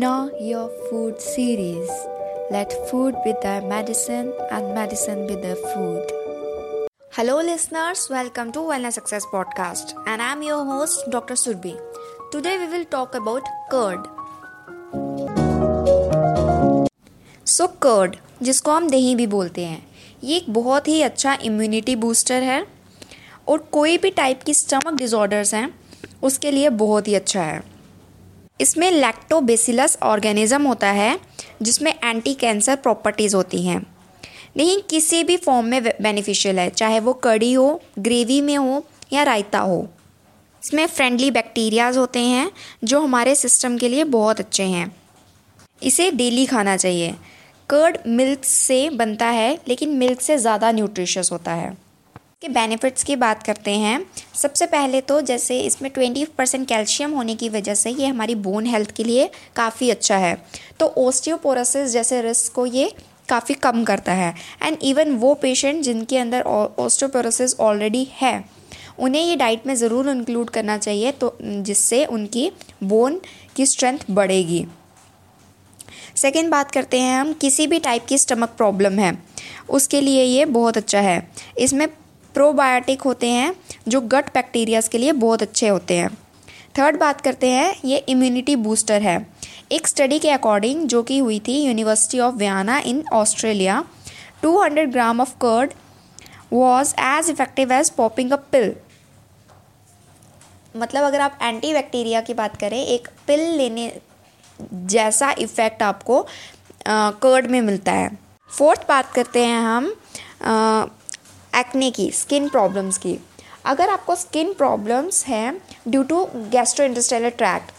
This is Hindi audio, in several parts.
Know Your Food series. Let food be the medicine and medicine be the food. Hello, listeners. Welcome to Wellness Success Podcast, and I'm your host, Dr. Surbi. Today, we will talk about curd. So so, curd जिसको हम दही भी बोलते हैं ये एक बहुत ही अच्छा इम्यूनिटी बूस्टर है और कोई भी टाइप की स्टमक डिज़ॉर्डर्स हैं उसके लिए बहुत ही अच्छा है इसमें लैक्टोबेसिलस ऑर्गेनिज्म होता है, जिसमें एंटी कैंसर प्रॉपर्टीज़ होती हैं। नहीं, किसी भी फॉर्म में बेनिफिशियल है, चाहे वो कड़ी हो ग्रेवी में हो, या रायता हो। इसमें फ्रेंडली बैक्टीरियाज होते हैं, जो हमारे सिस्टम के लिए बहुत अच्छे हैं। इसे डेली खाना चाहिए। कर्ड मिल्क से बनता है, लेकिन मिल्क से ज़्यादा न्यूट्रिशियस होता है। के बेनिफिट्स की बात करते हैं। सबसे पहले तो जैसे इसमें ट्वेंटी परसेंट कैल्शियम होने की वजह से ये हमारी बोन हेल्थ के लिए काफ़ी अच्छा है। तो ओस्टियोपोरोसिस जैसे रिस्क को ये काफ़ी कम करता है। एंड इवन वो पेशेंट जिनके अंदर ओस्टियोपोरोसिस ऑलरेडी है, उन्हें ये डाइट में ज़रूर इंक्लूड करना चाहिए तो जिससे उनकी बोन की स्ट्रेंथ बढ़ेगी। सेकेंड बात करते हैं हम, किसी भी टाइप की स्टमक प्रॉब्लम है, उसके लिए ये बहुत अच्छा है। इसमें प्रोबायोटिक होते हैं, जो गट बैक्टीरियाज के लिए बहुत अच्छे होते हैं। थर्ड बात करते हैं, ये इम्यूनिटी बूस्टर है। एक स्टडी के अकॉर्डिंग, जो कि हुई थी University of Vienna in Australia 200 gram of curd was as effective as popping a pill. मतलब अगर आप एंटी बैक्टीरिया की बात करें, एक पिल लेने जैसा इफ़ेक्ट आपको कर्ड में मिलता है। फोर्थ बात करते हैं हम एक्ने की स्किन प्रॉब्लम्स की। अगर आपको स्किन प्रॉब्लम्स हैं due to gastro intestinal tract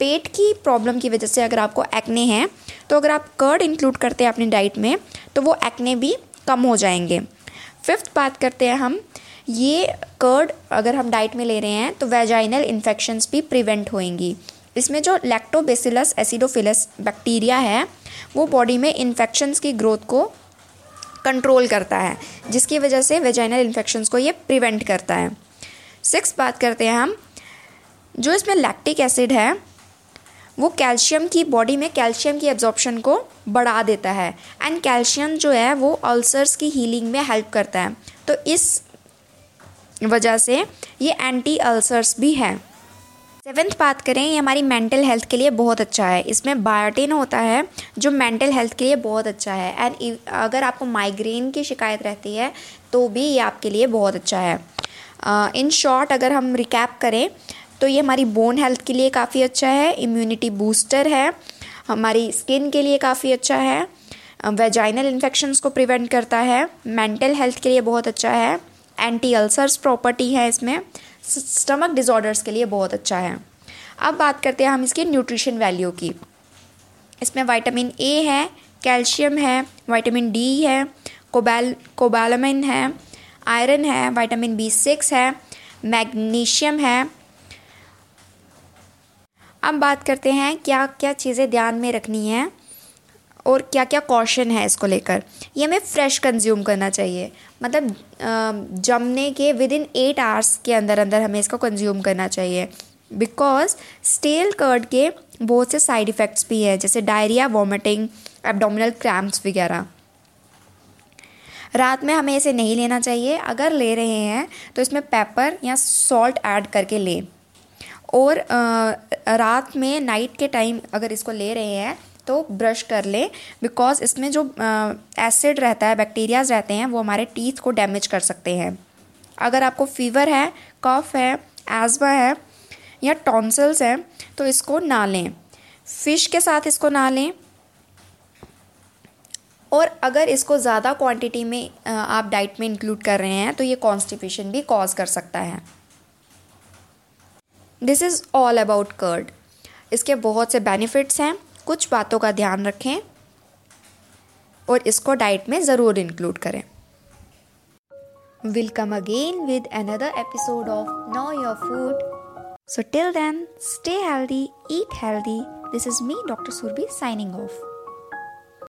पेट की प्रॉब्लम की वजह से अगर आपको एक्ने हैं तो अगर आप कर्ड इंक्लूड करते हैं अपनी डाइट में तो वो एक्ने भी कम हो जाएँगे। फिफ्थ बात करते हैं हम, ये कर्ड अगर हम डाइट में ले रहे हैं तो वेजाइनल इन्फेक्शंस भी प्रिवेंट होएँगी। इसमें जो लैक्टोबेसिलस एसिडोफिलस बैक्टीरिया है, वो बॉडी में इन्फेक्शंस की ग्रोथ को कंट्रोल करता है, जिसकी वजह से वेजाइनल इन्फेक्शंस को ये प्रिवेंट करता है। सिक्स बात करते हैं हम, जो इसमें लैक्टिक एसिड है, वो कैल्शियम की बॉडी में कैल्शियम की एब्जॉर्प्शन को बढ़ा देता है। एंड कैल्शियम जो है, वो अल्सर्स की हीलिंग में हेल्प करता है। तो इस वजह से ये एंटी अल्सर्स भी है। सेवेंथ बात करें, ये हमारी मेंटल हेल्थ के लिए बहुत अच्छा है। इसमें बायोटिन होता है, जो मेंटल हेल्थ के लिए बहुत अच्छा है। एंड अगर आपको माइग्रेन की शिकायत रहती है तो भी ये आपके लिए बहुत अच्छा है। इन शॉर्ट अगर हम रिकैप करें तो ये हमारी बोन हेल्थ के लिए काफ़ी अच्छा है इम्यूनिटी बूस्टर है, हमारी स्किन के लिए काफ़ी अच्छा है वेजाइनल इन्फेक्शंस को प्रिवेंट करता है मेंटल हेल्थ के लिए बहुत अच्छा है एंटी अल्सर्स प्रॉपर्टी है इसमें। स्टमक डिज़ॉर्डर्स के लिए बहुत अच्छा है। अब बात करते हैं हम इसकी न्यूट्रिशन वैल्यू की। इसमें वाइटामिन ए है कैल्शियम है वाइटामिन डी है कोबाल कोबालमिन है आयरन है वाइटामिन बी सिक्स है मैग्नीशियम है। अब बात करते हैं क्या क्या चीज़ें ध्यान में रखनी है। और क्या क्या कॉशन है इसको लेकर? ये हमें फ्रेश कंज्यूम करना चाहिए। मतलब जमने के विद इन एट आवर्स के अंदर अंदर हमें इसको कंज्यूम करना चाहिए। बिकॉज़ स्टेल कर्ड के बहुत से साइड इफ़ेक्ट्स भी हैं, जैसे डायरिया वॉमिटिंग एबडोमिनल क्रैम्प्स वगैरह। रात में हमें इसे नहीं लेना चाहिए। अगर ले रहे हैं तो इसमें पेपर या सॉल्ट ऐड करके लें। और रात में नाइट के टाइम अगर इसको ले रहे हैं तो ब्रश कर लें बिकॉज़ इसमें जो एसिड रहता है बैक्टीरियाज रहते हैं, वो हमारे टीथ को डैमेज कर सकते हैं। अगर आपको फीवर है कफ है एजमा है, या टॉन्सल्स हैं तो इसको ना लें। फ़िश के साथ इसको ना लें। और अगर इसको ज़्यादा क्वांटिटी में आप डाइट में इंक्लूड कर रहे हैं तो ये कॉन्स्टिपेशन भी कॉज कर सकता है। This is all about curd इसके बहुत से बेनिफिट्स हैं। कुछ बातों का ध्यान रखें और इसको डाइट में ज़रूर इंक्लूड करें। Welcome again with another episode of know your food so till then stay healthy eat healthy this is me doctor Surabhi signing off